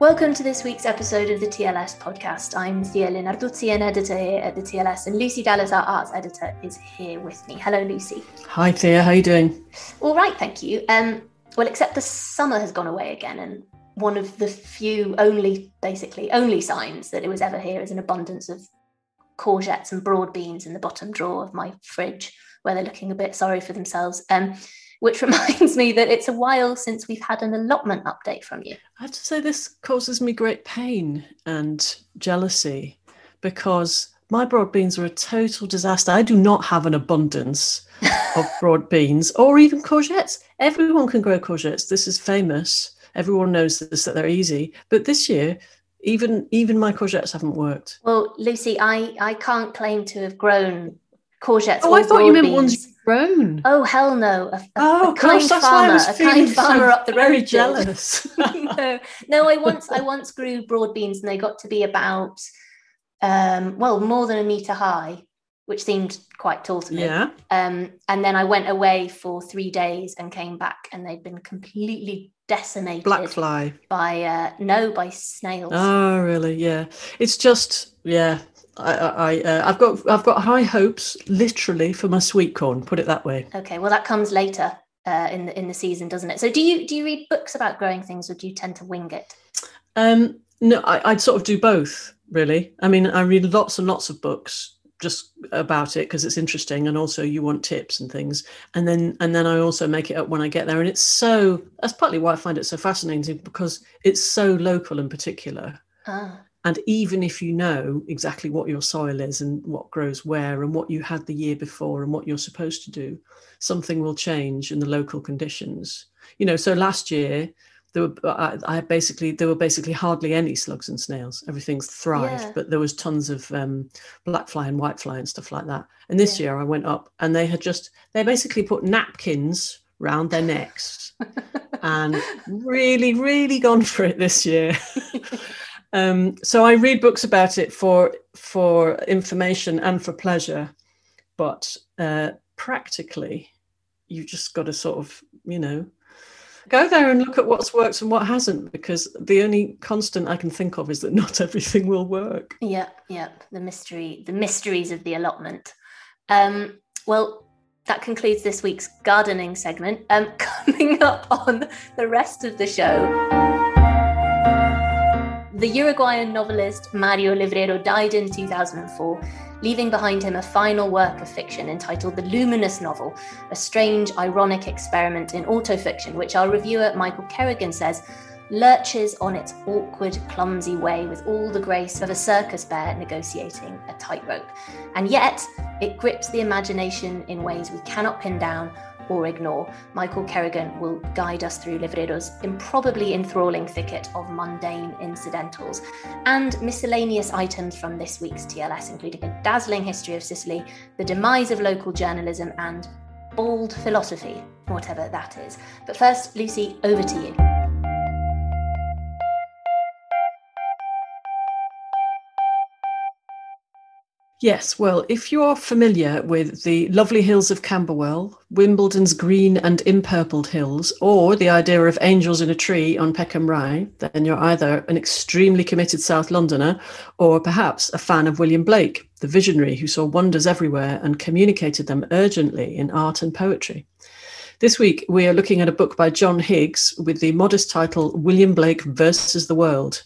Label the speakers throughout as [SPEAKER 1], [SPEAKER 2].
[SPEAKER 1] Welcome to this week's episode of the TLS podcast. I'm Thea Lenarduzzi, an editor here at the TLS, and Lucy Dallas, our arts editor, is here with me. Hello, Lucy.
[SPEAKER 2] Hi, Thea. How are you doing?
[SPEAKER 1] All right, thank you. Um, well, except the summer has gone away again, and one of the few, only, basically, only signs that it was ever here is an abundance of courgettes and broad beans in the bottom drawer of my fridge, where they're looking a bit sorry for themselves. Um, which reminds me that it's a while since we've had an allotment update from you.
[SPEAKER 2] I have to say, this causes me great pain and jealousy because my broad beans are a total disaster. I do not have an abundance of broad beans or even courgettes. Everyone can grow courgettes. This is famous. Everyone knows this that they're easy. But this year, even even my courgettes haven't worked.
[SPEAKER 1] Well, Lucy, I I can't claim to have grown courgettes.
[SPEAKER 2] Oh, I thought you meant beans. ones grown.
[SPEAKER 1] Oh hell no! A, a,
[SPEAKER 2] oh
[SPEAKER 1] a kind
[SPEAKER 2] gosh,
[SPEAKER 1] farmer, a kind farmer up the
[SPEAKER 2] very
[SPEAKER 1] road.
[SPEAKER 2] jealous.
[SPEAKER 1] no, no. I once I once grew broad beans, and they got to be about um, well more than a meter high, which seemed quite tall to me.
[SPEAKER 2] Yeah.
[SPEAKER 1] Um, and then I went away for three days and came back, and they'd been completely decimated.
[SPEAKER 2] Black fly.
[SPEAKER 1] By uh, no, by snails.
[SPEAKER 2] Oh really? Yeah. It's just yeah. I, I uh, I've got I've got high hopes, literally, for my sweet corn. Put it that way.
[SPEAKER 1] Okay, well that comes later uh, in the in the season, doesn't it? So do you do you read books about growing things, or do you tend to wing it?
[SPEAKER 2] Um, no, I, I'd sort of do both, really. I mean, I read lots and lots of books just about it because it's interesting, and also you want tips and things, and then and then I also make it up when I get there, and it's so that's partly why I find it so fascinating because it's so local and particular.
[SPEAKER 1] Ah.
[SPEAKER 2] And even if you know exactly what your soil is and what grows where and what you had the year before and what you're supposed to do, something will change in the local conditions. You know, so last year there were I, I basically there were basically hardly any slugs and snails. Everything's thrived,
[SPEAKER 1] Yeah.
[SPEAKER 2] but there was tons of um, black fly and white fly and stuff like that. And this
[SPEAKER 1] Yeah.
[SPEAKER 2] year I went up and they had just they basically put napkins round their necks and really, really gone for it this year. um, so I read books about it for for information and for pleasure, but uh, practically, you just got to sort of, you know, go there and look at what's worked and what hasn't, because the only constant I can think of is that not everything will work.
[SPEAKER 1] Yep, yep. The mystery, the mysteries of the allotment. Um, well, that concludes this week's gardening segment. Um, coming up on the rest of the show. The Uruguayan novelist Mario Levrero died in 2004, leaving behind him a final work of fiction entitled The Luminous Novel, a strange, ironic experiment in autofiction, which our reviewer Michael Kerrigan says lurches on its awkward, clumsy way with all the grace of a circus bear negotiating a tightrope. And yet, it grips the imagination in ways we cannot pin down or ignore, Michael Kerrigan will guide us through Levrero's improbably enthralling thicket of mundane incidentals and miscellaneous items from this week's TLS, including a dazzling history of Sicily, the demise of local journalism, and bold philosophy, whatever that is. But first, Lucy, over to you.
[SPEAKER 2] Yes, well, if you are familiar with the lovely hills of Camberwell, Wimbledon's green and impurpled hills, or the idea of angels in a tree on Peckham Rye, then you're either an extremely committed South Londoner or perhaps a fan of William Blake, the visionary who saw wonders everywhere and communicated them urgently in art and poetry. This week, we are looking at a book by John Higgs with the modest title William Blake versus the World.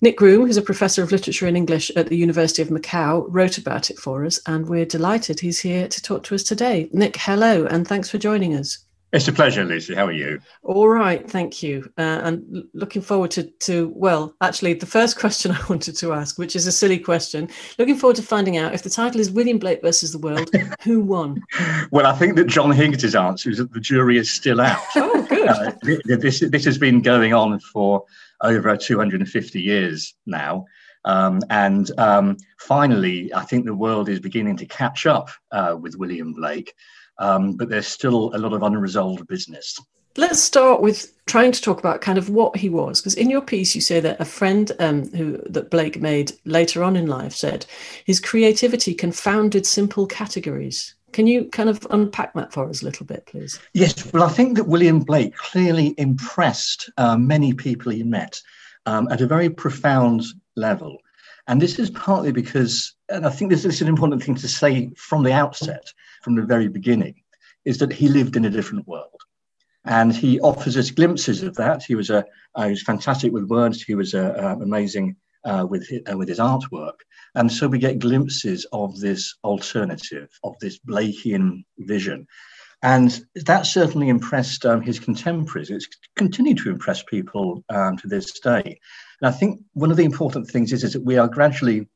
[SPEAKER 2] Nick Groom, who's a professor of literature and English at the University of Macau, wrote about it for us, and we're delighted he's here to talk to us today. Nick, hello, and thanks for joining us.
[SPEAKER 3] It's a pleasure, Lucy. How are you?
[SPEAKER 2] All right, thank you. Uh, and looking forward to, to, well, actually, the first question I wanted to ask, which is a silly question, looking forward to finding out if the title is William Blake versus the World, who won?
[SPEAKER 3] well, I think that John Higgs's answer is that the jury is still out.
[SPEAKER 2] oh, good. Uh,
[SPEAKER 3] this, this has been going on for over 250 years now. Um, and um, finally, I think the world is beginning to catch up uh, with William Blake, um, but there's still a lot of unresolved business.
[SPEAKER 2] Let's start with trying to talk about kind of what he was, because in your piece you say that a friend um, who that Blake made later on in life said his creativity confounded simple categories. Can you kind of unpack that for us a little bit, please?
[SPEAKER 3] Yes, well, I think that William Blake clearly impressed uh, many people he met um, at a very profound level. And this is partly because, and I think this is an important thing to say from the outset, from the very beginning, is that he lived in a different world. And he offers us glimpses of that. He was a, uh, he was fantastic with words. He was a, uh, amazing uh, with uh, with his artwork, and so we get glimpses of this alternative, of this Blakean vision. And that certainly impressed um, his contemporaries. It's continued to impress people um, to this day. And I think one of the important things is, is that we are gradually,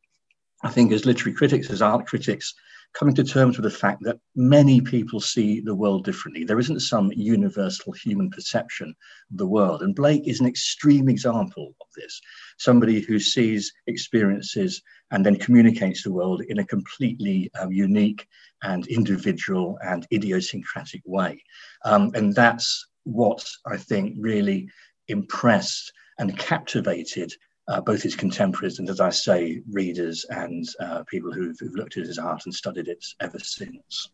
[SPEAKER 3] I think, as literary critics, as art critics, coming to terms with the fact that many people see the world differently. There isn't some universal human perception of the world. And Blake is an extreme example of this somebody who sees experiences and then communicates the world in a completely um, unique and individual and idiosyncratic way. Um, and that's what I think really impressed and captivated uh, both his contemporaries and, as I say, readers and uh, people who've, who've, looked at his art and studied it ever since.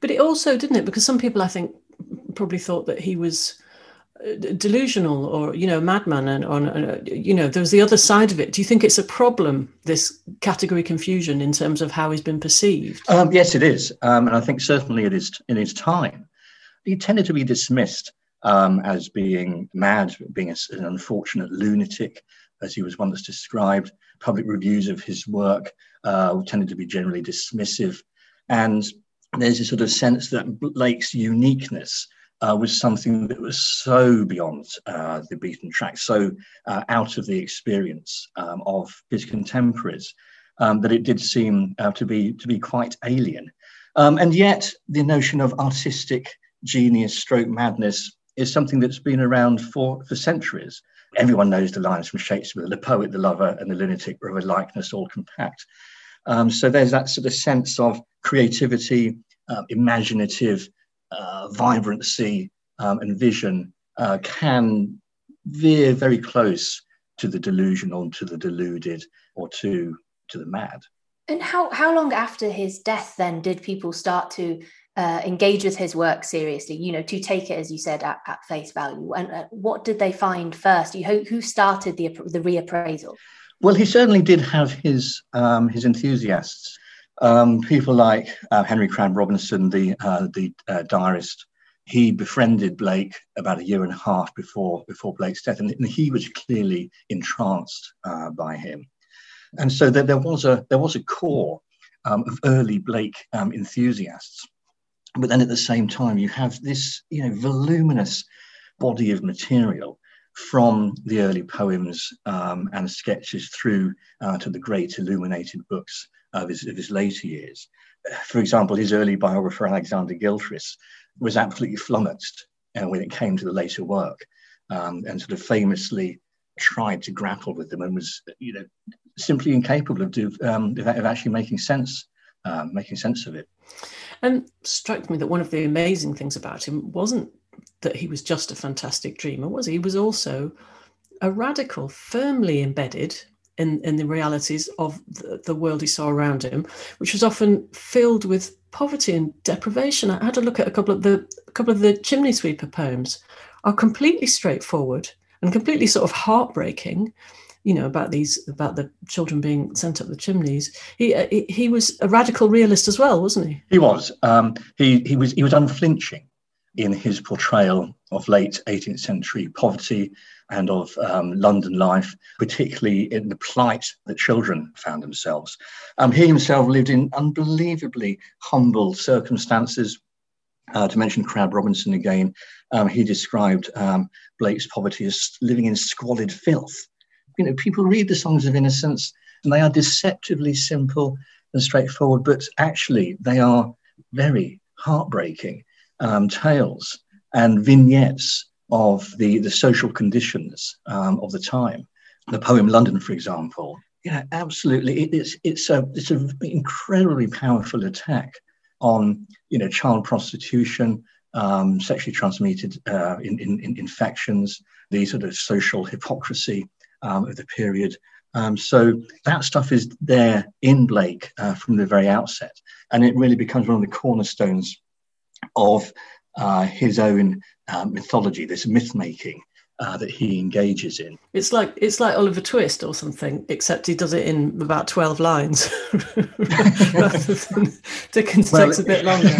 [SPEAKER 2] But it also, didn't it? Because some people, I think, probably thought that he was uh, delusional or you know madman and on uh, you know there's the other side of it do you think it's a problem this category confusion in terms of how he's been perceived
[SPEAKER 3] um, yes it is um, and i think certainly it is in his time he tended to be dismissed um, as being mad being an unfortunate lunatic as he was once described. Public reviews of his work uh, tended to be generally dismissive. And there's a sort of sense that Blake's uniqueness uh, was something that was so beyond uh, the beaten track, so uh, out of the experience um, of his contemporaries, um, that it did seem uh, to be to be quite alien. Um, and yet, the notion of artistic genius, stroke madness, is something that's been around for for centuries. Everyone knows the lines from Shakespeare the poet, the lover, and the lunatic are of a likeness all compact. Um, so there's that sort of sense of creativity, uh, imaginative uh, vibrancy, um, and vision uh, can veer very close to the delusional, to the deluded, or to to the mad.
[SPEAKER 1] And how how long after his death then did people start to uh, engage with his work seriously, you know, to take it, as you said, at, at face value? And uh, what did they find first? You, who, who started the, the reappraisal?
[SPEAKER 3] Well, he certainly did have his, um, his enthusiasts. Um, people like uh, Henry Crabb Robinson, the, uh, the uh, diarist, he befriended Blake about a year and a half before, before Blake's death, and, and he was clearly entranced by him. And so there, there, was, a, there was a core um, of early Blake um, enthusiasts but then at the same time you have this you know voluminous body of material from the early poems um, and sketches through uh, to the great illuminated books of his, of his later years. For example, his early biographer, Alexander Gilchrist, was absolutely flummoxed uh, when it came to the later work um, and sort of famously tried to grapple with them and was, you know, simply incapable of, do, um, of actually making sense, um, making sense of it.
[SPEAKER 2] And struck me that one of the amazing things about him wasn't that he was just a fantastic dreamer, was he? He was also a radical, firmly embedded in, in the realities of the, the world he saw around him, which was often filled with poverty and deprivation. I had a look at a couple of the couple of the chimney sweeper poems are completely straightforward and completely sort of heartbreaking you know about these about the children being sent up the chimneys he uh, he was a radical realist as well wasn't he
[SPEAKER 3] he was um, he he was he was unflinching in his portrayal of late 18th century poverty and of um, London life, particularly in the plight that children found themselves. Um, he himself lived in unbelievably humble circumstances. Uh, to mention Crabb Robinson again, um, he described um, Blake's poverty as living in squalid filth. You know, people read the Songs of Innocence and they are deceptively simple and straightforward, but actually they are very heartbreaking um, tales and vignettes of the, the social conditions um, of the time. The poem London, for example, yeah, absolutely. It, it's it's a it's an incredibly powerful attack on you know child prostitution, um, sexually transmitted uh, in, in, in, infections, the sort of social hypocrisy um, of the period. Um, so that stuff is there in Blake uh, from the very outset, and it really becomes one of the cornerstones of uh, his own um, mythology, this myth making uh, that he engages in.
[SPEAKER 2] It's like it's like Oliver Twist or something, except he does it in about twelve lines. Dickens well, takes a bit longer.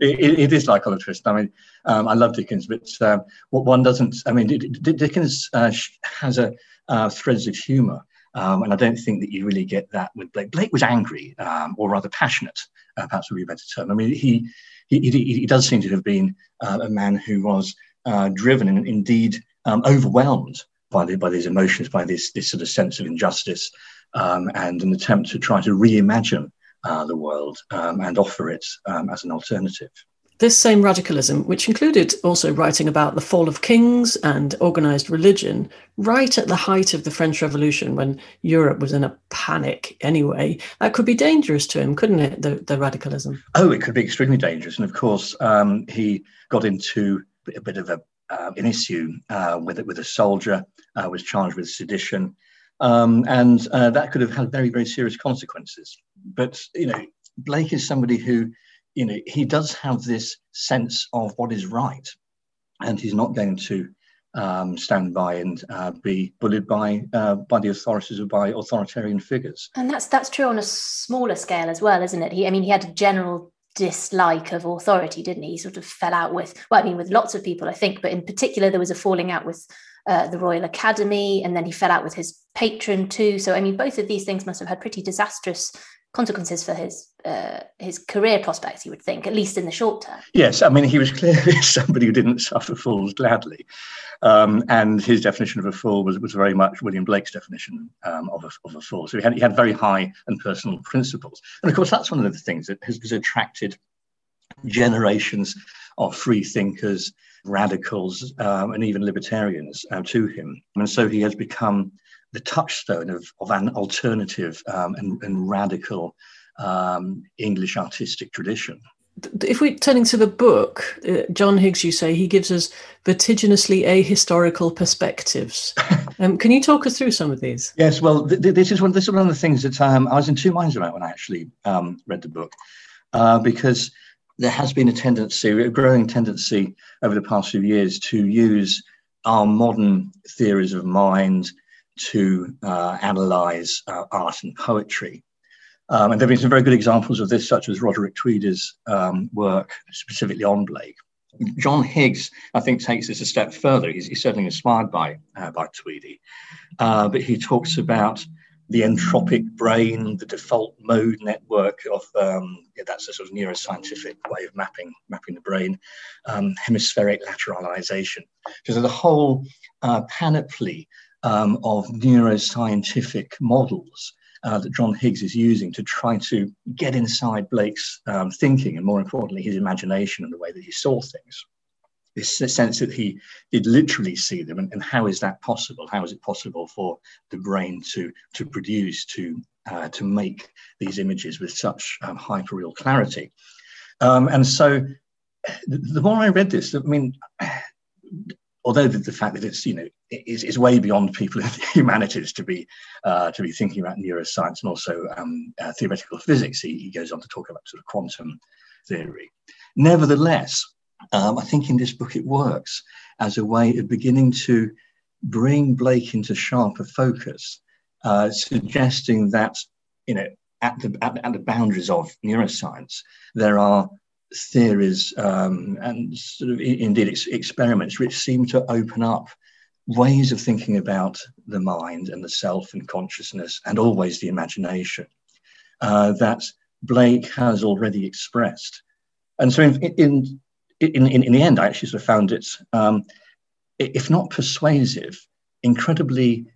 [SPEAKER 3] it, it is like Oliver Twist. I mean, um, I love Dickens, but um, what one doesn't. I mean, Dickens uh, has a uh, threads of humour. Um, and I don't think that you really get that with Blake. Blake was angry, um, or rather passionate, uh, perhaps would be a better term. I mean, he he, he, he does seem to have been uh, a man who was uh, driven and indeed um, overwhelmed by, the, by these emotions, by this, this sort of sense of injustice, um, and an attempt to try to reimagine uh, the world um, and offer it um, as an alternative.
[SPEAKER 2] This same radicalism, which included also writing about the fall of kings and organized religion, right at the height of the French Revolution, when Europe was in a panic anyway, that could be dangerous to him, couldn't it? The, the radicalism.
[SPEAKER 3] Oh, it could be extremely dangerous. And of course, um, he got into a bit of a, uh, an issue uh, with with a soldier, uh, was charged with sedition. Um, and uh, that could have had very, very serious consequences. But, you know, Blake is somebody who you know, he does have this sense of what is right, and he's not going to um, stand by and uh, be bullied by uh, by the authorities or by authoritarian figures.
[SPEAKER 1] And that's that's true on a smaller scale as well, isn't it? He, I mean, he had a general dislike of authority, didn't he? He sort of fell out with, well, I mean, with lots of people, I think, but in particular, there was a falling out with uh, the Royal Academy, and then he fell out with his patron too. So, I mean, both of these things must have had pretty disastrous consequences for his uh, his career prospects. You would think, at least in the short term.
[SPEAKER 3] Yes, I mean he was clearly somebody who didn't suffer fools gladly, um, and his definition of a fool was, was very much William Blake's definition um, of, a, of a fool. So he had he had very high and personal principles, and of course that's one of the things that has, has attracted generations of free thinkers, radicals, um, and even libertarians uh, to him, and so he has become the touchstone of, of an alternative um, and, and, radical um, English artistic tradition.
[SPEAKER 2] If we're turning to the book, uh, John Higgs, you say he gives us vertiginously ahistorical perspectives. um, can you talk us through some of these?
[SPEAKER 3] Yes, well, th- th- this is one. This is one of the things that um, I was in two minds about when I actually um, read the book, uh, because there has been a tendency, a growing tendency over the past few years to use our modern theories of mind to uh, analyze uh, art and poetry. Um, and there have been some very good examples of this, such as Roderick Tweedy's um, work specifically on Blake. John Higgs, I think, takes this a step further. He's, he's certainly inspired by, uh, by Tweedy, uh, but he talks about the entropic brain, the default mode network of um, yeah, that's a sort of neuroscientific way of mapping mapping the brain, um, hemispheric lateralization. So the whole uh, panoply um, of neuroscientific models uh, that John Higgs is using to try to get inside Blake's um, thinking and, more importantly, his imagination and the way that he saw things. This sense that he did literally see them, and, and how is that possible? How is it possible for the brain to to produce, to uh, to make these images with such um, hyperreal clarity? Um, and so, the, the more I read this, I mean, although the, the, fact that it's you know is, is way beyond people in the humanities to be uh, to be thinking about neuroscience and also um, uh, theoretical physics, he, he, goes on to talk about sort of quantum theory. Nevertheless, um, I think in this book it works as a way of beginning to bring Blake into sharper focus, uh, suggesting that you know at the at, at the boundaries of neuroscience there are theories um, and sort of indeed ex- experiments which seem to open up ways of thinking about the mind and the self and consciousness and always the imagination uh, that Blake has already expressed. And so, in, in, in, in, the end, I actually sort of found it, um, if not persuasive, incredibly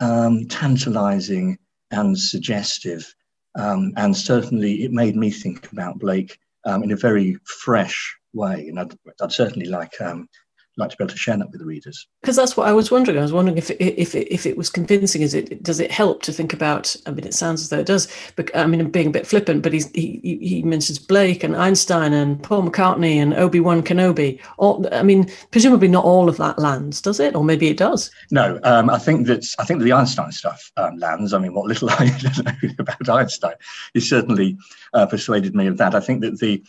[SPEAKER 3] um, tantalizing and suggestive. Um, and certainly, it made me think about Blake um, in a very fresh way. And I'd, I'd certainly like um, like to be able to share that with the readers.
[SPEAKER 2] Because that's what I was wondering. I was wondering if it, if it, if it was convincing. Is it does it help to think about? I mean, it sounds as though it does. But I mean, I'm being a bit flippant, but he's, he he mentions Blake and Einstein and Paul McCartney and Obi Wan Kenobi. All, I mean, presumably not all of that lands, does it? Or maybe it does.
[SPEAKER 3] No, um, I think that I think that the Einstein stuff um, lands. I mean, what little I know about Einstein, he certainly uh, persuaded me of that. I think that the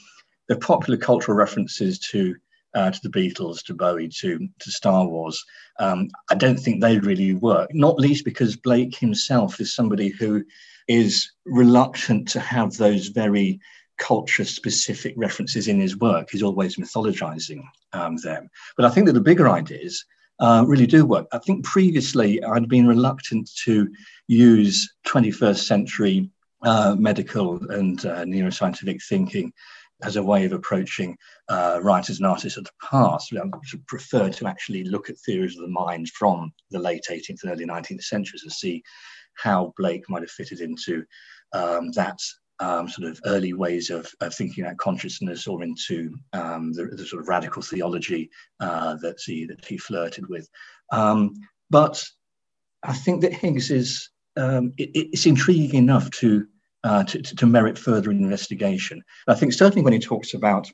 [SPEAKER 3] the popular cultural references to uh, to the Beatles, to Bowie, to, to Star Wars. Um, I don't think they really work, not least because Blake himself is somebody who is reluctant to have those very culture specific references in his work. He's always mythologizing um, them. But I think that the bigger ideas uh, really do work. I think previously I'd been reluctant to use 21st century uh, medical and uh, neuroscientific thinking as a way of approaching uh, writers and artists of the past. I prefer to actually look at theories of the mind from the late 18th and early 19th centuries to see how Blake might have fitted into um, that um, sort of early ways of, of, thinking about consciousness or into um, the, the, sort of radical theology uh, that, he, that he flirted with. Um, but I think that Higgs is, um, it, it's intriguing enough to uh, to, to, merit further investigation. I think certainly when he talks about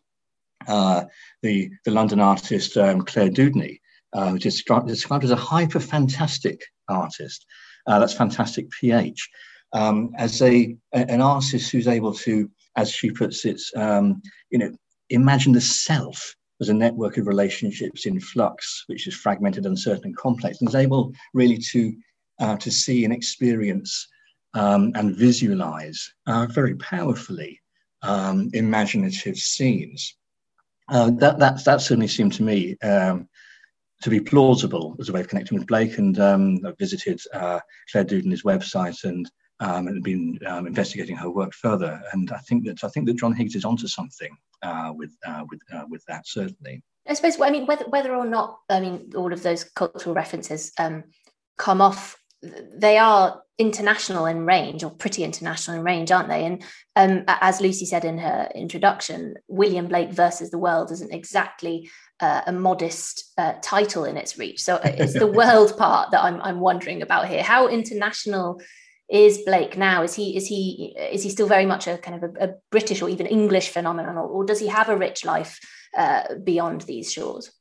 [SPEAKER 3] uh, the, the London artist um, Clare Dudeney, uh, which is described, described as a hyper fantastic artist, uh, that's fantastic PH, um, as a, an artist who's able to, as she puts it, um, you know, imagine the self as a network of relationships in flux, which is fragmented, uncertain, and complex, and is able really to uh, to see and experience um, and visualize uh, very powerfully um, imaginative scenes. Uh, that, that, that certainly seemed to me um, to be plausible as a way of connecting with Blake. And um, I visited uh, Clare Dudeney's website and um, and been um, investigating her work further. And I think that I think that John Higgs is onto something uh, with uh, with uh, with that certainly.
[SPEAKER 1] I suppose. I mean, whether whether or not I mean all of those cultural references um, come off they are international in range or pretty international in range aren't they? And um, as lucy said in her introduction william blake versus the world isn't exactly uh, a modest uh, title in its reach. So uh, it's the world part that I'm, I'm wondering about here. How international is blake now? Is he is he is he still very much a kind of a, a british or even english phenomenon or, or, does he have a rich life uh, beyond these shores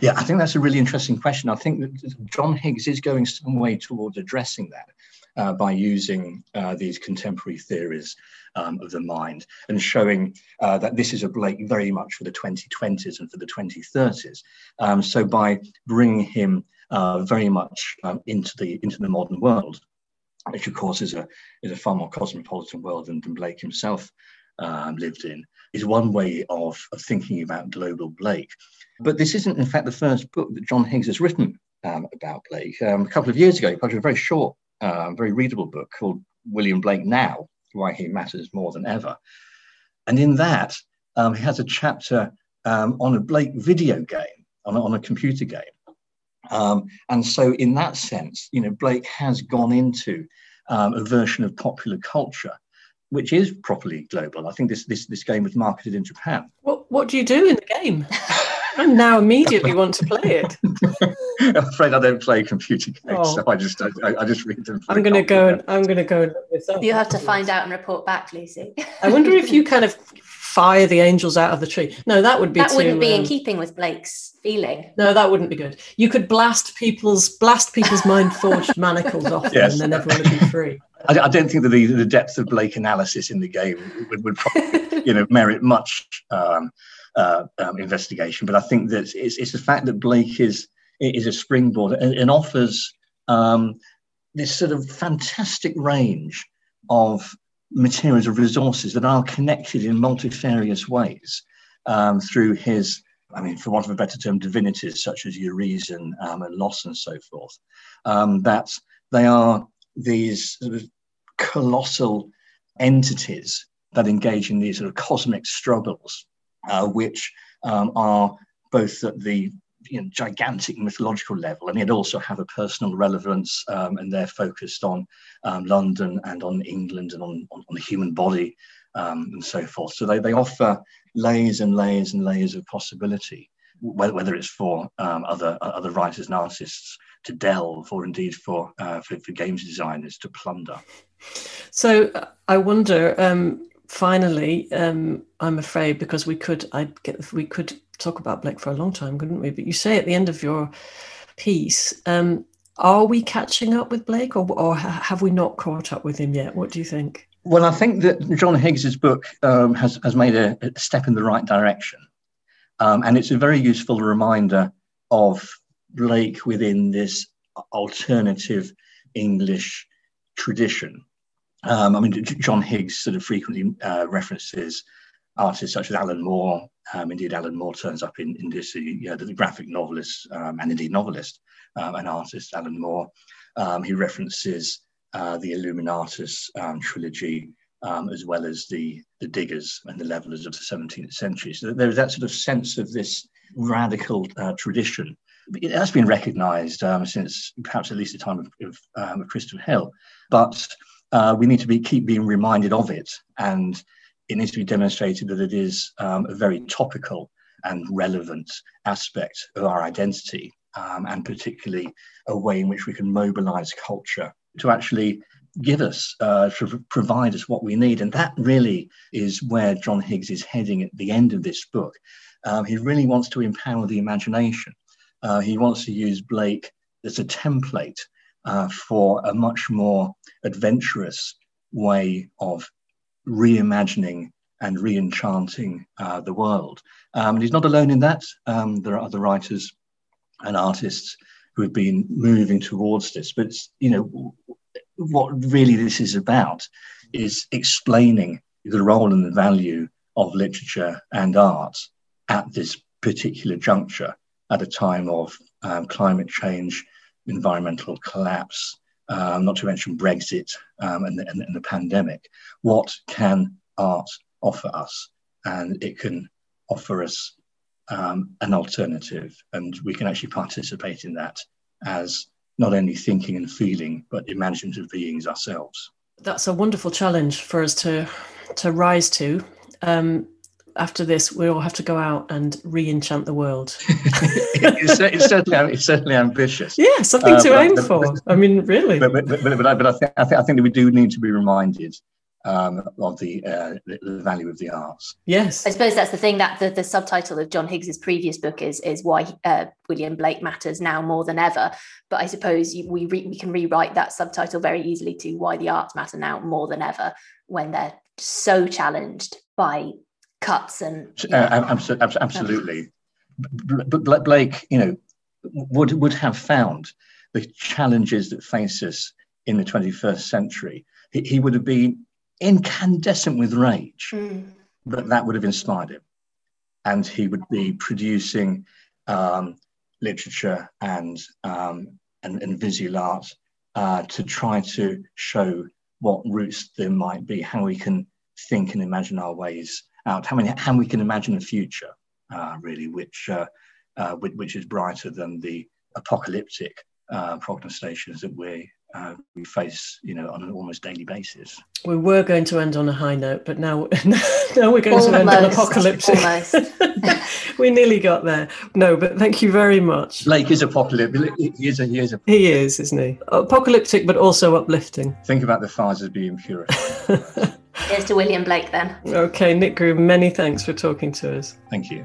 [SPEAKER 3] yeah, I think that's a really interesting question. I think that John Higgs is going some way towards addressing that uh, by using uh, these contemporary theories um, of the mind and showing uh, that this is a Blake very much for the 2020s and for the 2030s. Um, so by bringing him uh, very much um, into the into the modern world, which of course is a is a far more cosmopolitan world than, than Blake himself um, lived in, is one way of, of thinking about global Blake. But this isn't, in fact, the first book that John Higgs has written um, about Blake. Um, a couple of years ago, he published a very short, uh, very readable book called William Blake Now Why He Matters More Than Ever. And in that, um, he has a chapter um, on a Blake video game, on a, on a computer game. Um, and so, in that sense, you know, Blake has gone into um, a version of popular culture which is properly global. I think this this this game was marketed in Japan.
[SPEAKER 2] What what do you do in the game? I now immediately want to play it.
[SPEAKER 3] I'm afraid I don't play computer games, oh. so I just I, I just read them.
[SPEAKER 2] I'm going to go and I'm going to go and look this
[SPEAKER 1] up. You have to find out and report back, Lucy.
[SPEAKER 2] I wonder if you kind of fire the angels out of the tree. No, that would be
[SPEAKER 1] that
[SPEAKER 2] too,
[SPEAKER 1] wouldn't be um, in keeping with Blake's feeling.
[SPEAKER 2] No, that wouldn't be good. You could blast people's blast people's mind forged manacles off yes. them, and then everyone would be free.
[SPEAKER 3] I, I, don't think that the, the depth of Blake analysis in the game would, would probably, you know, merit much um, uh, um, investigation. But I think that it's, it's the fact that Blake is is a springboard and, and offers um, this sort of fantastic range of materials of resources that are connected in multifarious ways um, through his I mean, for want of a better term, divinities such as Urizen um, and Los and so forth, um, that they are these sort of colossal entities that engage in these sort of cosmic struggles, uh, which um, are both at the you know, gigantic mythological level, and it also have a personal relevance, um, and they're focused on um, London and on England and on, on, on the human body um, and so forth. So they, they offer layers and layers and layers of possibility, whether, whether it's for um, other other writers and artists to delve, or indeed for, uh, for, for games designers to plunder.
[SPEAKER 2] So uh, I wonder. Um, finally, um, I'm afraid because we could, I get, we could talk about Blake for a long time, couldn't we? But you say at the end of your piece, um, are we catching up with Blake, or, or have we not caught up with him yet? What do you think?
[SPEAKER 3] Well, I think that John Higgs's book um, has has made a, a, step in the right direction, um, and it's a very useful reminder of Blake within this alternative English tradition. Um, I mean, John Higgs sort of frequently uh, references artists such as Alan Moore. Um, indeed, Alan Moore turns up in, in this, the graphic novelist um, and indeed novelist um, and artist, Alan Moore. Um, he references uh, the Illuminatus um, trilogy, as well as the, the diggers and the levelers of the 17th century. So there is that sort of sense of this radical uh, tradition it has been recognised um, since perhaps at least the time of, of, um, of Christopher Hill, but uh, we need to be keep being reminded of it, and it needs to be demonstrated that it is um, a very topical and relevant aspect of our identity, um, and particularly a way in which we can mobilise culture to actually give us, uh, to provide us what we need, and that really is where John Higgs is heading at the end of this book. Um, he really wants to empower the imagination uh, he wants to use Blake as a template uh, for a much more adventurous way of reimagining and re-enchanting uh, the world. Um, and he's not alone in that. Um, there are other writers and artists who have been moving towards this. But you know, what really this is about is explaining the role and the value of literature and art at this particular juncture at a time of um, climate change, environmental collapse, um, not to mention Brexit um, and, the, and, the pandemic. What can art offer us? And it can offer us um, an alternative, and we can actually participate in that as not only thinking and feeling, but imaginative beings ourselves.
[SPEAKER 2] That's a wonderful challenge for us to to rise to. Um, after this, we all have to go out and re-enchant the world.
[SPEAKER 3] it's, it's, certainly, it's certainly ambitious.
[SPEAKER 2] Yeah, something uh, to aim but, for. But, I mean, really.
[SPEAKER 3] But, but, but, but, I, but I, think, I, think, I think that we do need to be reminded um, of the, uh, the, the value of the arts.
[SPEAKER 2] Yes,
[SPEAKER 1] I suppose that's the thing that the, the subtitle of John Higgs's previous book is is why uh, William Blake matters now more than ever. But I suppose we re- we can rewrite that subtitle very easily to why the arts matter now more than ever when they're so challenged by cuts and
[SPEAKER 3] uh, absolutely, absolutely. But Blake, you know, would would have found the challenges that face us in the 21st century. He, he would have been incandescent with rage, mm. but that would have inspired him, and he would be producing um, literature and, um, and and visual art uh, to try to show what roots there might be, how we can think and imagine our ways out how many how we can imagine a future uh, really which uh, uh, which, which, is brighter than the apocalyptic uh, prognostications that we uh, we face, you know, on an almost daily basis.
[SPEAKER 2] We were going to end on a high note, but now, now we're going almost, to end on apocalyptic. we nearly got there. No, but thank you very much.
[SPEAKER 3] Blake is apocalyptic. He is, a, he is a...
[SPEAKER 2] He is, isn't he? Apocalyptic, but also uplifting.
[SPEAKER 3] Think about the fires as being purified.
[SPEAKER 1] Here's to William Blake then.
[SPEAKER 2] Okay, Nick Groom, many thanks for talking to us.
[SPEAKER 3] Thank you.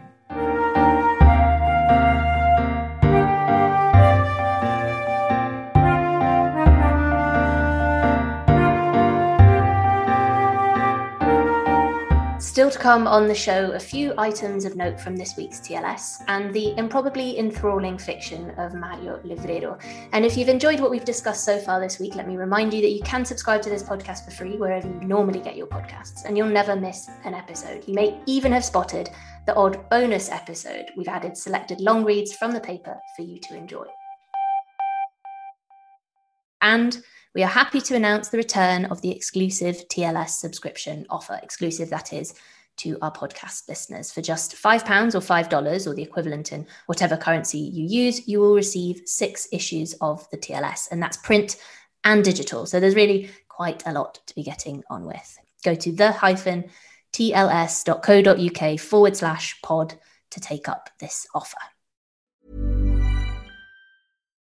[SPEAKER 1] Still to come on the show, a few items of note from this week's TLS and the improbably enthralling fiction of Mario Levrero. And if you've enjoyed what we've discussed so far this week, let me remind you that you can subscribe to this podcast for free wherever you normally get your podcasts, and you'll never miss an episode. You may even have spotted the odd bonus episode. We've added selected long reads from the paper for you to enjoy. And we are happy to announce the return of the exclusive TLS subscription offer, exclusive that is, to our podcast listeners. For just £5 or $5 or the equivalent in whatever currency you use, you will receive six issues of the TLS, and that's print and digital. So there's really quite a lot to be getting on with. Go to the hyphen tls.co.uk forward slash pod to take up this offer.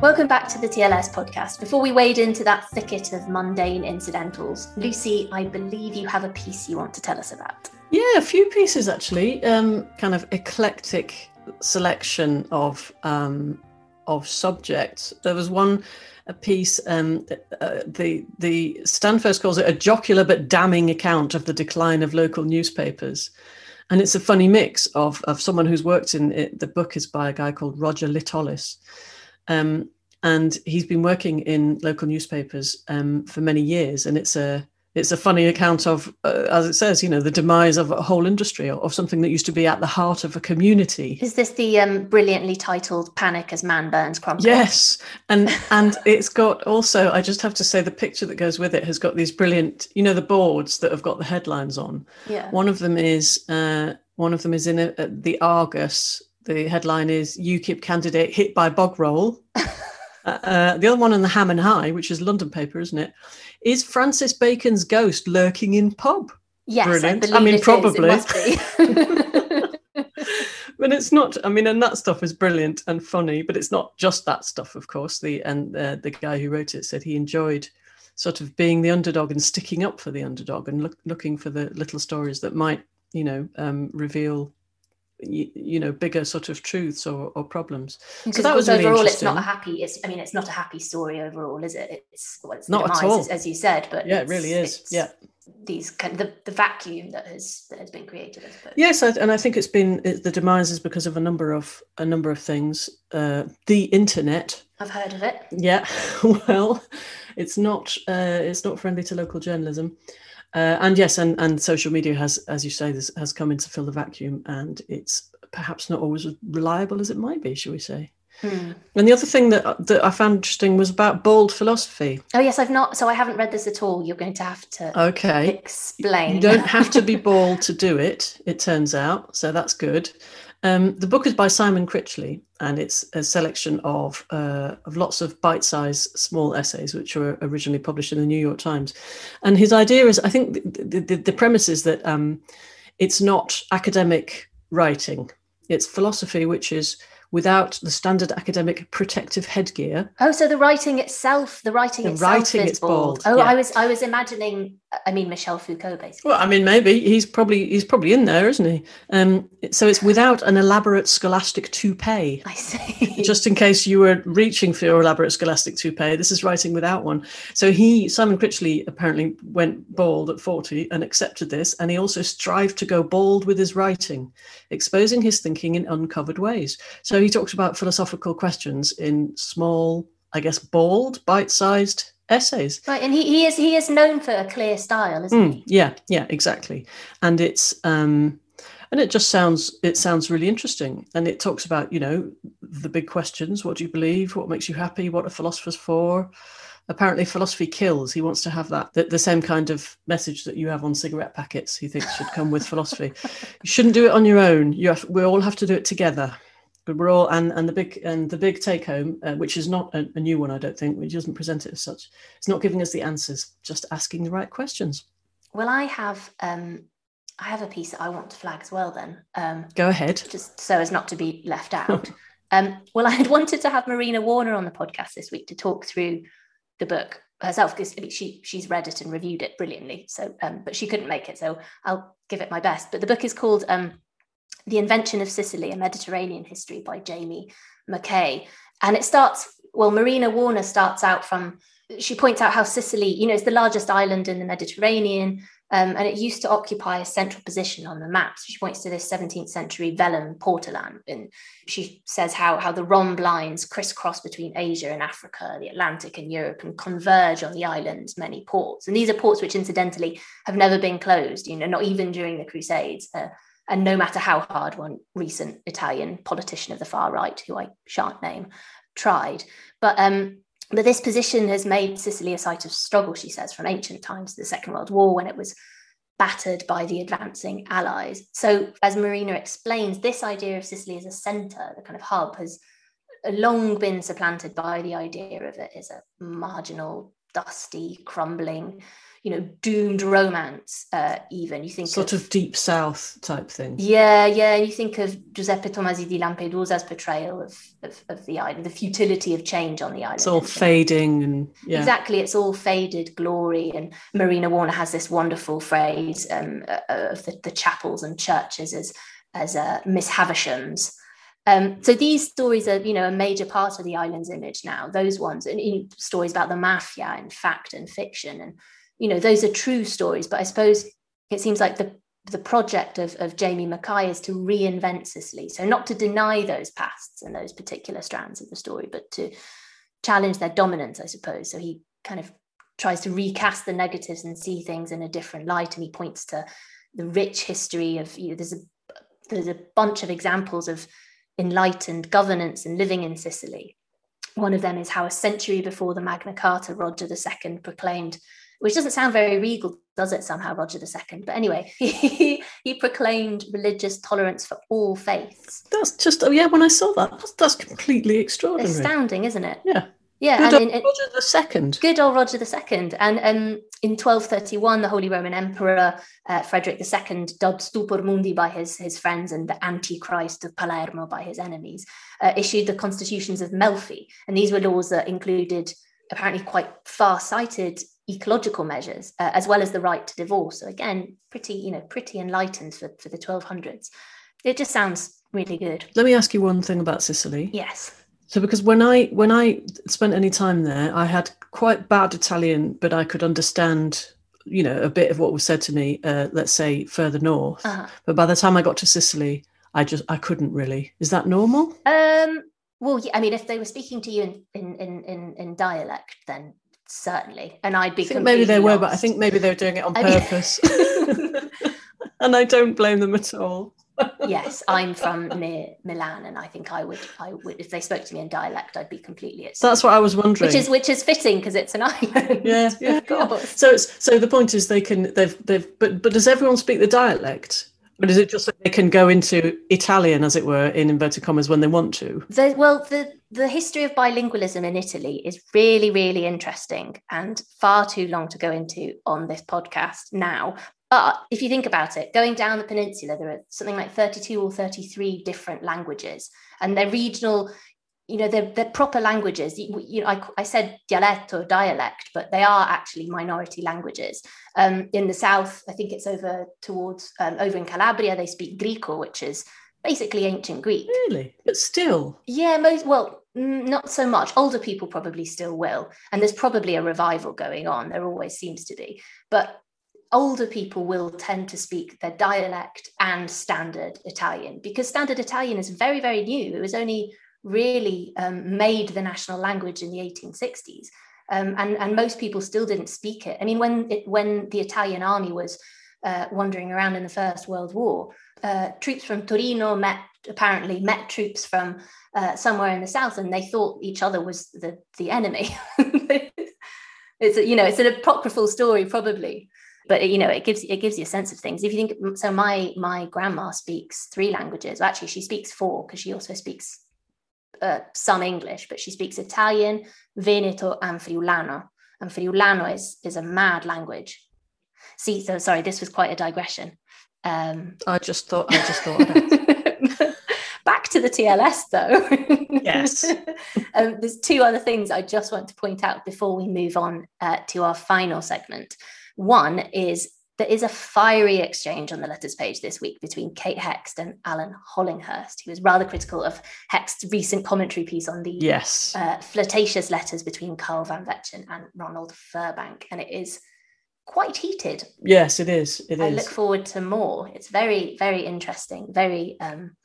[SPEAKER 1] Welcome back to the TLS podcast. Before we wade into that thicket of mundane incidentals, Lucy, I believe you have a piece you want to tell us about.
[SPEAKER 2] Yeah, a few pieces actually. Um, kind of eclectic selection of um, of subjects. There was one a piece. Um, uh, the the Stand First calls it a jocular but damning account of the decline of local newspapers, and it's a funny mix of of someone who's worked in it. The book is by a guy called Roger Lytollis um, and he's been working in local newspapers um, for many years, and it's a it's a funny account of, uh, as it says, you know, the demise of a whole industry or of something that used to be at the heart of a community.
[SPEAKER 1] Is this the um, brilliantly titled "Panic as Man Burns Crumpet"?
[SPEAKER 2] Yes, and and it's got also. I just have to say, the picture that goes with it has got these brilliant, you know, the boards that have got the headlines on.
[SPEAKER 1] Yeah.
[SPEAKER 2] One of them is uh, one of them is in a, a, the Argus the headline is UKIP candidate hit by bog roll. Uh, uh, the other one in the Ham and High, which is London paper, isn't it? Is Francis Bacon's ghost lurking in pub?
[SPEAKER 1] Yes,
[SPEAKER 2] Brilliant.
[SPEAKER 1] I, I
[SPEAKER 2] mean, probably. But it's not. I mean, and that stuff is brilliant and funny, but it's not just that stuff. Of course, the and uh, the guy who wrote it said he enjoyed sort of being the underdog and sticking up for the underdog and look, looking for the little stories that might, you know, um, reveal you, you know bigger sort of truths or, or problems.
[SPEAKER 1] Because
[SPEAKER 2] so that was really
[SPEAKER 1] overall, it's not a happy. It's I mean, it's not a happy story overall, is it? It's well, it's
[SPEAKER 2] not
[SPEAKER 1] demise,
[SPEAKER 2] at all,
[SPEAKER 1] as, you said. But
[SPEAKER 2] yeah, it really is. Yeah,
[SPEAKER 1] these kind of the, the vacuum that has that has been created. I suppose.
[SPEAKER 2] Yes, and I think it's been it, the demise is because of a number of a number of things. Uh, the internet.
[SPEAKER 1] I've heard of it.
[SPEAKER 2] Yeah, well, it's not uh, it's not friendly to local journalism. Uh, and yes, and, and social media has, as you say, this has come in to fill the vacuum, and it's perhaps not always as reliable as it might be, shall we say? Hmm. And the other thing that that I found interesting was about bold philosophy.
[SPEAKER 1] Oh yes, I've not. So I haven't read this at all. You're going to have to
[SPEAKER 2] okay
[SPEAKER 1] explain.
[SPEAKER 2] You don't have to be bald to do it. It turns out, so that's good. Um, the book is by Simon Critchley, and it's a selection of uh, of lots of bite-sized small essays, which were originally published in the New York Times. And his idea is, I think, the, the, the premise is that um, it's not academic writing; it's philosophy, which is without the standard academic protective headgear.
[SPEAKER 1] Oh, so the writing itself, the writing the itself writing is bald. bald. Oh, yeah. I was I was imagining. I mean, Michel Foucault, basically.
[SPEAKER 2] Well, I mean, maybe he's probably he's probably in there, isn't he? Um, so it's without an elaborate scholastic toupee.
[SPEAKER 1] I see.
[SPEAKER 2] Just in case you were reaching for your elaborate scholastic toupee, this is writing without one. So he, Simon Critchley, apparently went bald at forty and accepted this, and he also strived to go bald with his writing, exposing his thinking in uncovered ways. So he talks about philosophical questions in small, I guess, bold, bite-sized essays.
[SPEAKER 1] Right, and he, he is he is known for a clear style, isn't mm, he?
[SPEAKER 2] Yeah, yeah, exactly. And it's um and it just sounds it sounds really interesting. And it talks about, you know, the big questions. What do you believe? What makes you happy? What are philosophers for? Apparently philosophy kills. He wants to have that the, the same kind of message that you have on cigarette packets, he thinks should come with philosophy. you shouldn't do it on your own. You have, we all have to do it together but we're all and and the big and the big take home, uh, which is not a, a, new one, I don't think, which doesn't present it as such. It's not giving us the answers, just asking the right questions.
[SPEAKER 1] Well, I have um, I have a piece that I want to flag as well. Then um,
[SPEAKER 2] go ahead,
[SPEAKER 1] just so as not to be left out. um, well, I had wanted to have Marina Warner on the podcast this week to talk through the book herself because I mean, she she's read it and reviewed it brilliantly. So, um, but she couldn't make it, so I'll give it my best. But the book is called um, the Invention of Sicily, a Mediterranean History by Jamie Mackay. And it starts, well, Marina Warner starts out from, she points out how Sicily, you know, is the largest island in the Mediterranean. Um, and it used to occupy a central position on the map. So she points to this 17th century vellum portolan, and she says how, how the rhomb lines crisscross between Asia and Africa, the Atlantic and Europe, and converge on the island's many ports. And these are ports which, incidentally, have never been closed, you know, not even during the Crusades. Uh, and no matter how hard one recent Italian politician of the far right, who I shan't name, tried. But um, but this position has made Sicily a site of struggle, she says, from ancient times to the Second World War when it was battered by the advancing allies. So, as Marina explains, this idea of Sicily as a centre, the kind of hub, has long been supplanted by the idea of it as a marginal, dusty, crumbling you know doomed romance uh, even. You think
[SPEAKER 2] sort of, of, deep south type thing.
[SPEAKER 1] Yeah yeah. You think of giuseppe tomasi di lampedusa's portrayal of, of, of the island the futility of change on the island
[SPEAKER 2] it's all fading and yeah.
[SPEAKER 1] exactly. It's all faded glory. And marina warner has this wonderful phrase um, uh, of the, the, chapels and churches as as uh, miss havishams. Um, so these stories are, you know, a major part of the island's image now. Those ones, and know, stories about the mafia and fact and fiction, and you know those are true stories but i suppose it seems like the the project of, of jamie mackay is to reinvent sicily. So not to deny those pasts and those particular strands of the story but to challenge their dominance i suppose. So he kind of tries to recast the negatives and see things in a different light and he points to the rich history of you know there's a there's a bunch of examples of enlightened governance and living in sicily. One of them is how a century before the magna carta roger ii proclaimed which doesn't sound very regal, does it, somehow, Roger II? But anyway, he, he proclaimed religious tolerance for all faiths.
[SPEAKER 2] That's just, oh yeah, when I saw that, that's, that's completely extraordinary.
[SPEAKER 1] Astounding, isn't it?
[SPEAKER 2] Yeah.
[SPEAKER 1] Yeah,
[SPEAKER 2] good and in, Roger II.
[SPEAKER 1] Good old Roger II. And um, in 1231, the Holy Roman Emperor uh, Frederick II, dubbed Stupor Mundi by his, his friends and the Antichrist of Palermo by his enemies, uh, issued the constitutions of Melfi. And these were laws that included apparently quite far-sighted ecological measures, uh, as well as the right to divorce. So again, pretty, you know, pretty enlightened for, for the 1200s. It just sounds really good.
[SPEAKER 2] Let me ask you one thing about Sicily.
[SPEAKER 1] Yes.
[SPEAKER 2] So because when I when I spent any time there, I had quite bad Italian, but I could understand, you know, a bit of what was said to me. Uh, let's say further north.
[SPEAKER 1] Uh-huh.
[SPEAKER 2] But by the time I got to Sicily, I just I couldn't really. Is that normal?
[SPEAKER 1] Um, well, yeah, I mean, if they were speaking to you in in in in, in dialect, then certainly, and I'd be.
[SPEAKER 2] Maybe they were, but I think maybe they were doing it on purpose. and I don't blame them at all.
[SPEAKER 1] yes, I'm from near Milan, and I think I would, I would, if they spoke to me in dialect, I'd be completely at.
[SPEAKER 2] That's what I was wondering.
[SPEAKER 1] which is which is fitting because it's an island.
[SPEAKER 2] yeah, yeah,
[SPEAKER 1] course.
[SPEAKER 2] So it's so the point is they can they've they've but but does everyone speak the dialect? Or is it just that they can go into Italian, as it were, in inverted commas, when they want to?
[SPEAKER 1] The, well, the the history of bilingualism in Italy is really, really interesting and far too long to go into on this podcast now. But if you think about it, going down the peninsula, there are something like 32 or 33 different languages, and they're regional. You know, they're, they're proper languages. You, you know, I, I said or dialect, but they are actually minority languages. Um, in the south, I think it's over towards um, over in Calabria, they speak Greco, which is basically ancient Greek.
[SPEAKER 2] Really? But still,
[SPEAKER 1] Yeah, most well, not so much. Older people probably still will, and there's probably a revival going on. There always seems to be, but older people will tend to speak their dialect and standard Italian because standard Italian is very, very new. It was only really um, made the national language in the 1860s. Um, and, and most people still didn't speak it. I mean, when it, when the Italian army was uh, wandering around in the First World War, uh, troops from Torino met apparently met troops from uh, somewhere in the south, and they thought each other was the the enemy. it's a, you know it's an apocryphal story probably, but you know it gives it gives you a sense of things. If you think so, my my grandma speaks three languages. Well, actually, she speaks four because she also speaks uh, some English, but she speaks Italian, Veneto, and Friulano. And Friulano is is a mad language. See, so sorry, this was quite a digression. Um,
[SPEAKER 2] I just thought I just thought
[SPEAKER 1] Back to the TLS though.
[SPEAKER 2] Yes.
[SPEAKER 1] um, there's two other things I just want to point out before we move on uh, to our final segment. One is there is a fiery exchange on the letters page this week between Kate Hext and Alan Hollinghurst, who was rather critical of Hext's recent commentary piece on the
[SPEAKER 2] yes.
[SPEAKER 1] uh, flirtatious letters between Carl van Vechten and Ronald Firbank. And it is quite heated.
[SPEAKER 2] Yes, it is. It
[SPEAKER 1] I
[SPEAKER 2] is.
[SPEAKER 1] look forward to more. It's very, very interesting, very um,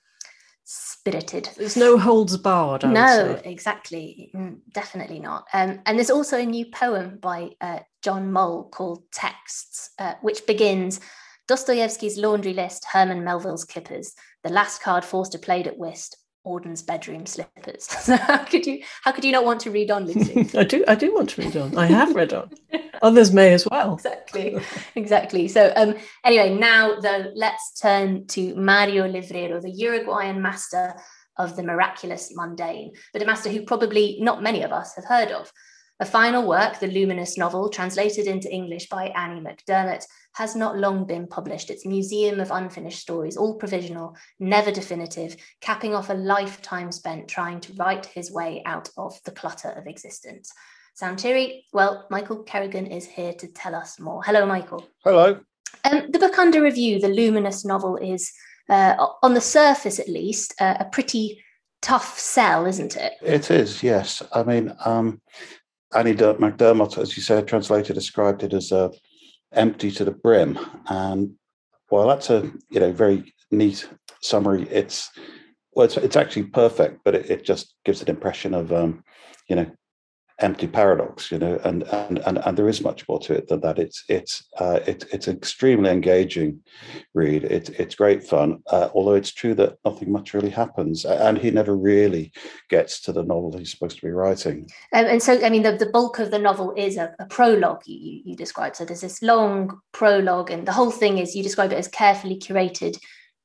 [SPEAKER 1] spirited.
[SPEAKER 2] There's no holds barred. I
[SPEAKER 1] No, exactly. Mm, Definitely not. Um, and there's also a new poem by uh, John Mull called Texts, uh, which begins Dostoevsky's laundry list, Herman Melville's kippers, the last card Forster played at whist, Auden's bedroom slippers. So how could you how could you not want to read on, Lucy?
[SPEAKER 2] I do. I do want to read on. I have read on. Others may as well.
[SPEAKER 1] exactly exactly so um anyway now though let's turn to mario levrero the uruguayan master of the miraculous mundane but a master who probably not many of us have heard of a final work the luminous novel translated into english by annie mcdermott has not long been published its museum of unfinished stories all provisional never definitive capping off a lifetime spent trying to write his way out of the clutter of existence Santiri, well, Michael Kerrigan is here to tell us more. Hello, Michael.
[SPEAKER 4] Hello.
[SPEAKER 1] Um, the book under review, the Luminous novel, is, uh, on the surface at least, uh, a pretty tough sell, isn't it?
[SPEAKER 4] It is, yes. I mean, um, Annie McDermott, as you said, translated, described it as uh, empty to the brim. And while that's a you know very neat summary, it's well, it's, it's actually perfect, but it, it just gives an impression of um, you know empty paradox you know and, and and and there is much more to it than that it's it's uh it, it's extremely engaging read it's it's great fun uh, although it's true that nothing much really happens and he never really gets to the novel he's supposed to be writing
[SPEAKER 1] Um, and so, I mean, the, the bulk of the novel is a, a prologue you, you, you describe. So there's this long prologue, and the whole thing is you describe it as carefully curated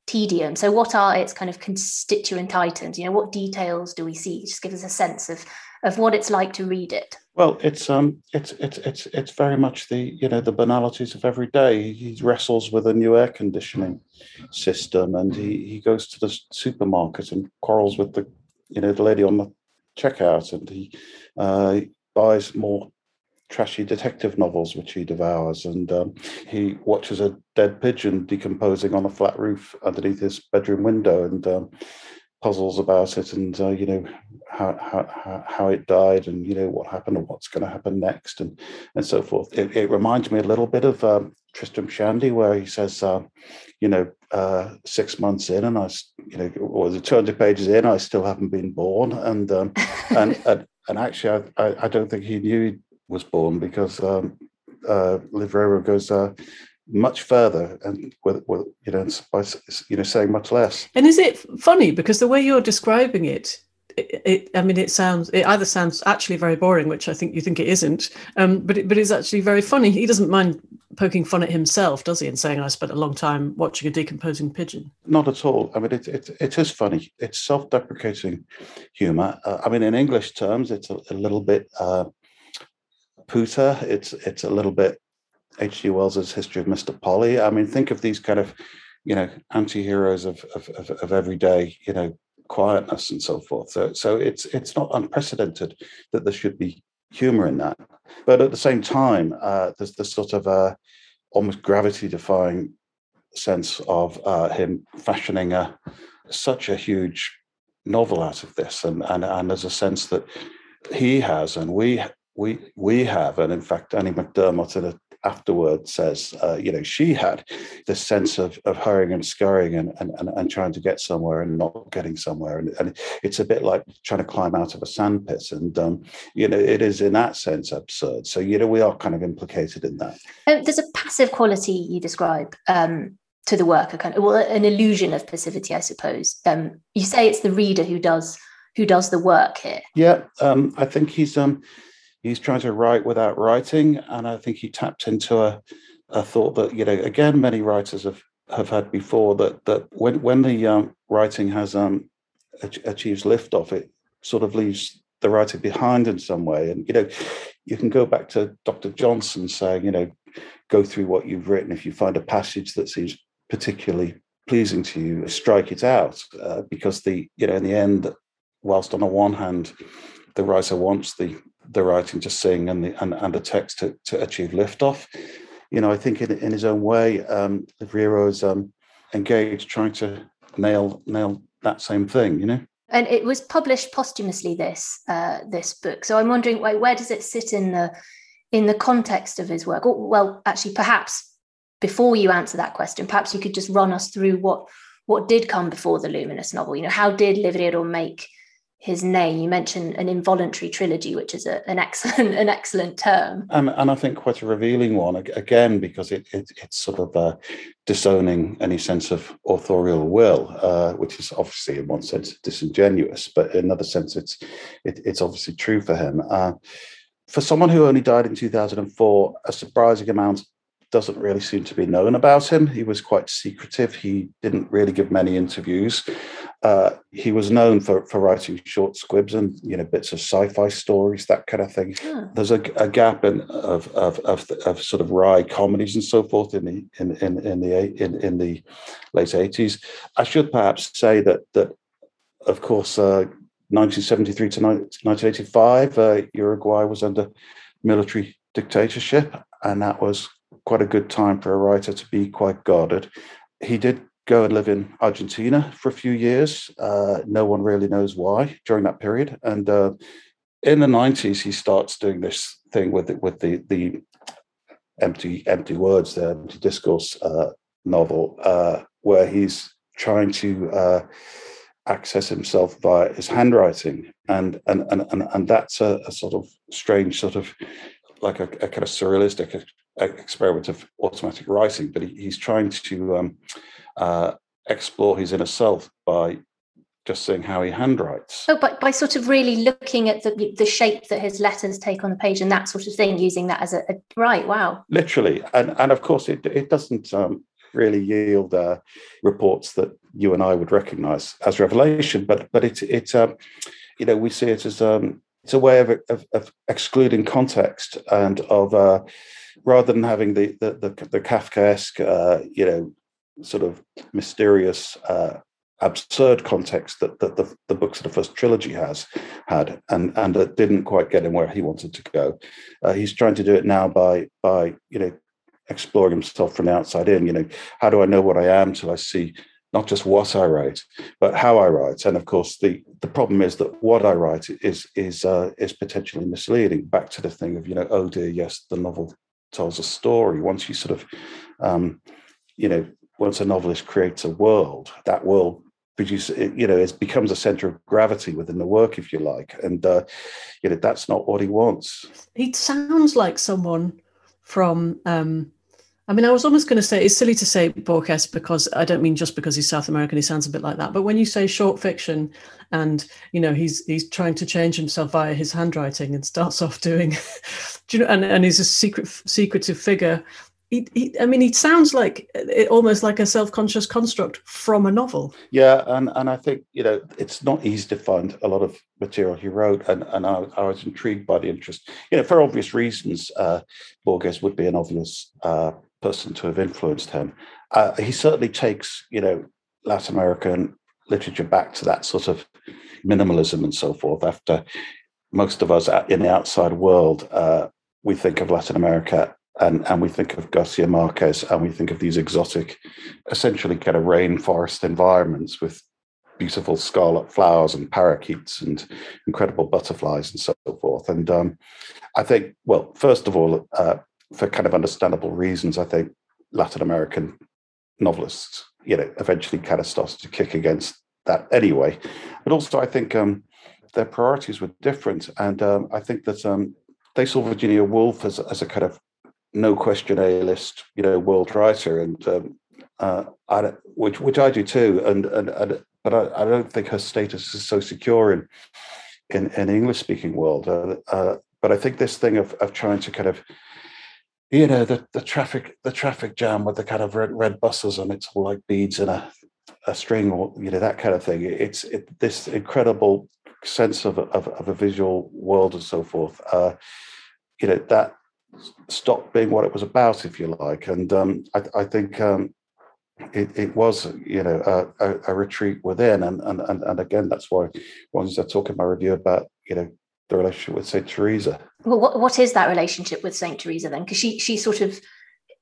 [SPEAKER 1] tedium. So, what are its kind of constituent items? You know, what details do we see? Just give us a sense of of what it's like to read it.
[SPEAKER 4] Well, it's um, it's it's it's it's very much the you know the banalities of every day. He wrestles with a new air conditioning system, and he he goes to the supermarket and quarrels with the you know the lady on the checkout, and he uh, buys more trashy detective novels, which he devours. And um, he watches a dead pigeon decomposing on a flat roof underneath his bedroom window and um, puzzles about it and, uh, you know, how, how, how it died and, you know, what happened and what's going to happen next and, and so forth. It, it reminds me a little bit of um, Tristram Shandy, where he says, uh, you know, uh, six months in and I, you know, or the 200 pages in, I still haven't been born. And, um, and, and, and actually, I, I, I don't think he knew he was born because um, uh, Levrero goes uh, much further and with, with, you know by you know saying much less.
[SPEAKER 2] And is it funny because the way you're describing it, it, it I mean, it sounds it either sounds actually very boring, which I think you think it isn't, um, but it, but it's actually very funny. He doesn't mind poking fun at himself, does he, and saying I spent a long time watching a decomposing pigeon?
[SPEAKER 4] Not at all. I mean, it it, it is funny. It's self-deprecating humor. Uh, I mean, in English terms, it's a, a little bit. Uh, Pooter. It's it's a little bit H.G. Wells's History of Mr. Polly. I mean, think of these kind of, you know, anti-heroes of, of, of, of everyday, you know, quietness and so forth. So, so it's it's not unprecedented that there should be humor in that. But at the same time, uh, there's this sort of uh, almost gravity-defying sense of uh, him fashioning a such a huge novel out of this, and and and there's a sense that he has and we we we have, and in fact, Annie McDermott in a afterwards says, uh, you know, she had this sense of, of hurrying and scurrying and, and, and, and trying to get somewhere and not getting somewhere. And, and it's a bit like trying to climb out of a sandpit. And, um, you know, it is in that sense absurd. So, you know, we are kind of implicated in that.
[SPEAKER 1] Um, there's a passive quality you describe um, to the work, a kind of, well, an illusion of passivity, I suppose. Um, you say it's the reader who does who does the work here.
[SPEAKER 4] Yeah, um, I think he's um, he's trying to write without writing, and I think he tapped into a, a thought that you know again many writers have have had before that that when when the um, writing has um, achieves liftoff, it sort of leaves the writer behind in some way. And you know, you can go back to Dr. Johnson saying, you know, go through what you've written. If you find a passage that seems particularly pleasing to you, strike it out uh, because the you know in the end, whilst on the one hand the writer wants the the writing to sing and the and, and the text to, to achieve liftoff. You know, I think in, in his own way, um, Levrero is um, engaged trying to nail nail that same thing. You know.
[SPEAKER 1] And it was published posthumously. This uh, this book. So I'm wondering, where, where does it sit in the in the context of his work? Or, well, actually, perhaps before you answer that question, perhaps you could just run us through what what did come before the Luminous novel. You know, how did Levrero make his name. You mentioned an involuntary trilogy, which is a, an excellent an excellent term,
[SPEAKER 4] and, and I think quite a revealing one again because it, it it's sort of uh, disowning any sense of authorial will, uh, which is obviously in one sense disingenuous, but in another sense it's it, it's obviously true for him. Uh, for someone who only died in 2004, a surprising amount doesn't really seem to be known about him. He was quite secretive. He didn't really give many interviews. Uh, he was known for, for writing short squibs and you know bits of sci-fi stories, that kind of thing. Yeah. There's a, a gap in of of, of of sort of wry comedies and so forth in the in in, in the in, in the late eighties. I should perhaps say that that of course, uh, 1973 to 1985, uh, Uruguay was under military dictatorship, and that was quite a good time for a writer to be quite guarded. He did go and live in Argentina for a few years. Uh, no one really knows why during that period. And uh, in the 90s, he starts doing this thing with with the the empty empty words, the empty discourse uh, novel, uh, where he's trying to uh, access himself via his handwriting, and and and and, and that's a, a sort of strange sort of like a, a kind of surrealistic experiment of automatic writing, but he, he's trying to um, uh, explore his inner self by just seeing how he handwrites.
[SPEAKER 1] Oh, but by sort of really looking at the the shape that his letters take on the page and that sort of thing, using that as a, a right. Wow.
[SPEAKER 4] Literally, and and of course it it doesn't um, really yield uh, reports that you and I would recognise as revelation, but but it it um, you know we see it as um, it's a way of, of, of excluding context and of uh, rather than having the the the, the Kafkaesque uh, you know sort of mysterious uh, absurd context that, that the, the books of the first trilogy has had and and that didn't quite get him where he wanted to go. Uh, he's trying to do it now by by you know exploring himself from the outside in you know how do i know what i am till i see not just what i write but how i write? And of course the the problem is that what i write is is uh, is potentially misleading. Back to the thing of you know oh dear yes the novel tells a story. Once you sort of um, you know once a novelist creates a world that world produce you know it becomes a center of gravity within the work if you like and uh, you know that's not what he wants
[SPEAKER 2] he sounds like someone from um I mean, I was almost going to say it's silly to say Borges because I don't mean just because he's South American. He sounds a bit like that. But when you say short fiction, and you know he's he's trying to change himself via his handwriting and starts off doing, do you know, and, and he's a secret secretive figure he, I mean, he sounds like it, almost like a self-conscious construct from a novel.
[SPEAKER 4] Yeah, and and I think you know it's not easy to find a lot of material he wrote, and and I, I was intrigued by the interest. You know, for obvious reasons, uh, Borges would be an obvious uh, person to have influenced him. Uh, he certainly takes you know Latin American literature back to that sort of minimalism and so forth. After most of us in the outside world, uh, we think of Latin America and and we think of Garcia Marquez and we think of these exotic, essentially kind of rainforest environments with beautiful scarlet flowers and parakeets and incredible butterflies and so forth. And um, I think, well, first of all, uh, for kind of understandable reasons, I think Latin American novelists, you know, eventually kind of started to kick against that anyway. But also, I think um, their priorities were different, and um, I think that um, they saw Virginia Woolf as, as a kind of no question A list, you know, world writer, and um, uh, I, which which I do too, and and, and but I, I, don't think her status is so secure in in, in English speaking world. Uh, uh, but I think this thing of of trying to kind of you know the, the traffic the traffic jam with the kind of red, red buses and it's all like beads in a, a string or you know that kind of thing. It's it, this incredible sense of, of, of a visual world and so forth uh, you know that stopped being what it was about, if you like. And um, I, I, think um, it, it, was, you know, a, a, retreat within. And, and and and again, that's why once I talk in my review about, you know, the relationship with Saint Teresa.
[SPEAKER 1] Well, what, what is that relationship with Saint Teresa then? Because she she sort of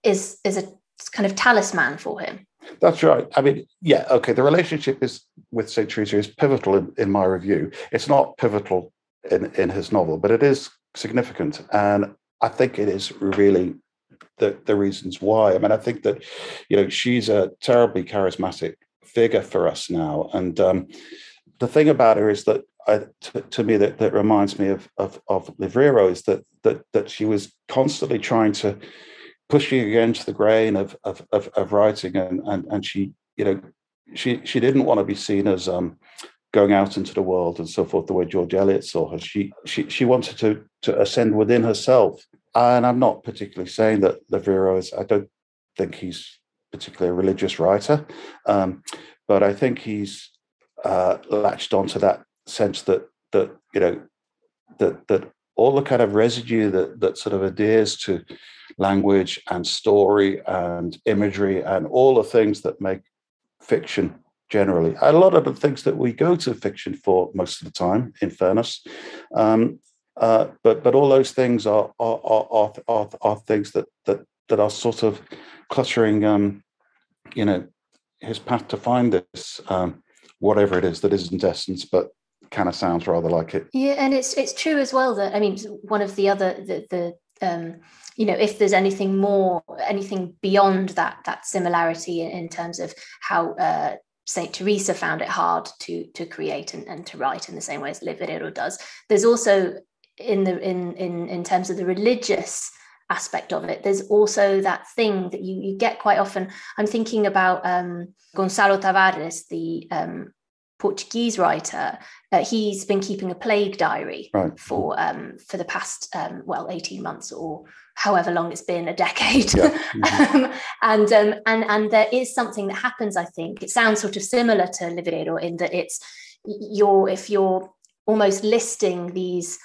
[SPEAKER 1] is is a kind of talisman for him.
[SPEAKER 4] That's right. I mean, yeah, okay. The relationship is with Saint Teresa is pivotal in, in my review. It's not pivotal in in his novel, but it is significant. And I think it is really the the reasons why. I mean, I think that you know she's a terribly charismatic figure for us now, and um, the thing about her is that I, to, to, me that, that reminds me of of, of Levrero is that that that she was constantly trying to pushing against the grain of of, of, of writing, and, and and she you know she she didn't want to be seen as um, going out into the world and so forth, the way George Eliot saw her. She she she wanted to to ascend within herself. And I'm not particularly saying that Levrero is. I don't think he's particularly a religious writer, um, but I think he's uh, latched onto that sense that that you know that that all the kind of residue that that sort of adheres to language and story and imagery and all the things that make fiction generally. A lot of the things that we go to fiction for most of the time, in fairness, um, uh, but but all those things are are are are, are things that that that are sort of cluttering, um, you know, his path to find this um, whatever it is that isn't essence, but kind of sounds rather like it.
[SPEAKER 1] Yeah, and it's it's true as well that I mean one of the other the the um, you know if there's anything more anything beyond that that similarity in, in terms of how uh, Saint Teresa found it hard to to create and, and to write in the same way as Levrero does. There's also in the in in in terms of the religious aspect of it there's also that thing that you you get quite often i'm thinking about um, gonçalo tavares the um, portuguese writer uh, he's been keeping a plague diary
[SPEAKER 4] right.
[SPEAKER 1] for um, for the past um, well 18 months or however long it's been a decade
[SPEAKER 4] yeah. mm-hmm.
[SPEAKER 1] um, and um, and and there is something that happens i think it sounds sort of similar to levrero in that it's you're if you're almost listing these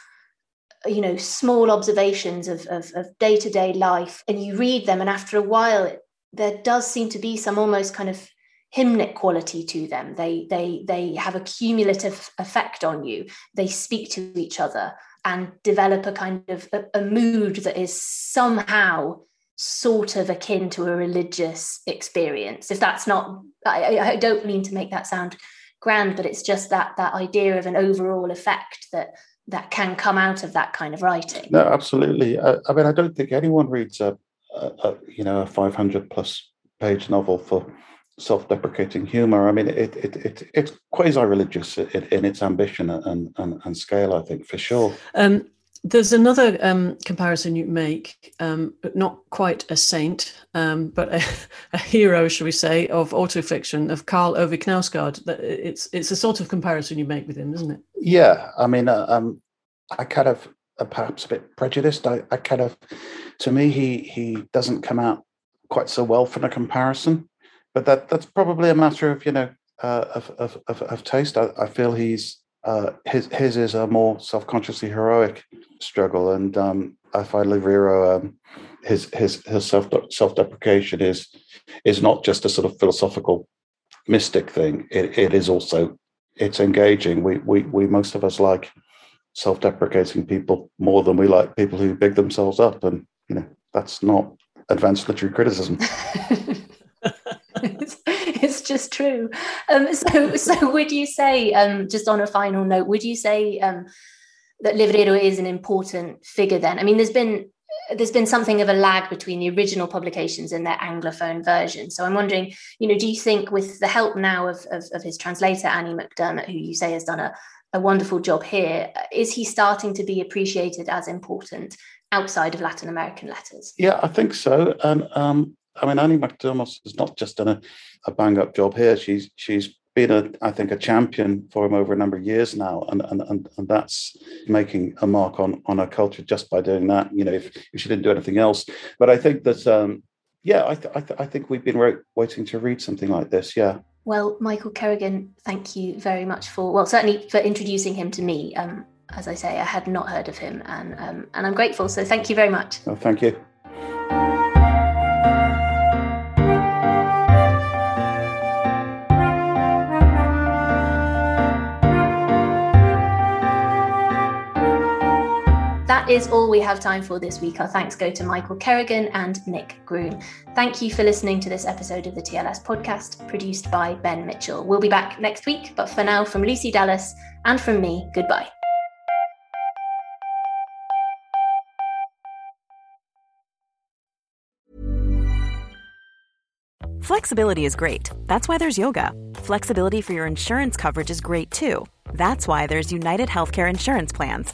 [SPEAKER 1] you know small observations of, of, of day-to-day life and you read them and after a while there does seem to be some almost kind of hymnic quality to them. They they they have a cumulative effect on you. They speak to each other and develop a kind of a, a mood that is somehow sort of akin to a religious experience. If that's not, I, I don't mean to make that sound grand, but it's just that that idea of an overall effect that that can come out of that kind of writing.
[SPEAKER 4] No, absolutely. I, I mean, I don't think anyone reads a, a, a, you know a 500 plus page novel for self-deprecating humor. I mean, it, it, it it's quasi-religious in, in, its ambition and, and, and scale. I think for sure.
[SPEAKER 2] Um, there's another um, comparison you make, um, but not quite a saint, um, but a, a, hero, shall we say, of autofiction of Karl Ove Knausgaard. It's it's a sort of comparison you make with him, isn't it?
[SPEAKER 4] Yeah, I mean, uh, um, I kind of uh, perhaps a bit prejudiced. I, I kind of, to me, he he doesn't come out quite so well from a comparison, but that that's probably a matter of you know uh, of, of, of of taste. I, I feel he's uh, his his is a more self consciously heroic struggle, and um, I find Levrero um, his his his self self deprecation is is not just a sort of philosophical mystic thing. It, it is also it's engaging. We we we most of us like self deprecating people more than we like people who big themselves up, and you know that's not advanced literary criticism.
[SPEAKER 1] it's just true. Um, so, so would you say, um, just on a final note, would you say um, that Levrero is an important figure? Then, I mean, there's been there's been something of a lag between the original publications and their anglophone version. So I'm wondering, you know, do you think with the help now of, of, of his translator Annie McDermott, who you say has done a, a wonderful job here, is he starting to be appreciated as important outside of Latin American letters?
[SPEAKER 4] Yeah, I think so. And um, I mean, Annie McDermott has not just done a, a bang up job here. She's she's been a I think a champion for him over a number of years now, and and and, and that's making a mark on on our culture just by doing that. You know, if, if she didn't do anything else, but I think that um, yeah, I th- I, th- I think we've been re- waiting to read something like this. Yeah.
[SPEAKER 1] Well, Michael Kerrigan, thank you very much for well, certainly for introducing him to me. Um, as I say, I had not heard of him, and um, and I'm grateful. So thank you very much.
[SPEAKER 4] Oh, thank you.
[SPEAKER 1] Is all we have time for this week. Our thanks go to Michael Kerrigan and Nick Groom. Thank you for listening to this episode of the TLS podcast, produced by Ben Mitchell. We'll be back next week, but for now, from Lucy Dallas and from me, goodbye.
[SPEAKER 5] Flexibility is great. That's why there's yoga. Flexibility for your insurance coverage is great too. That's why there's United Healthcare Insurance Plans.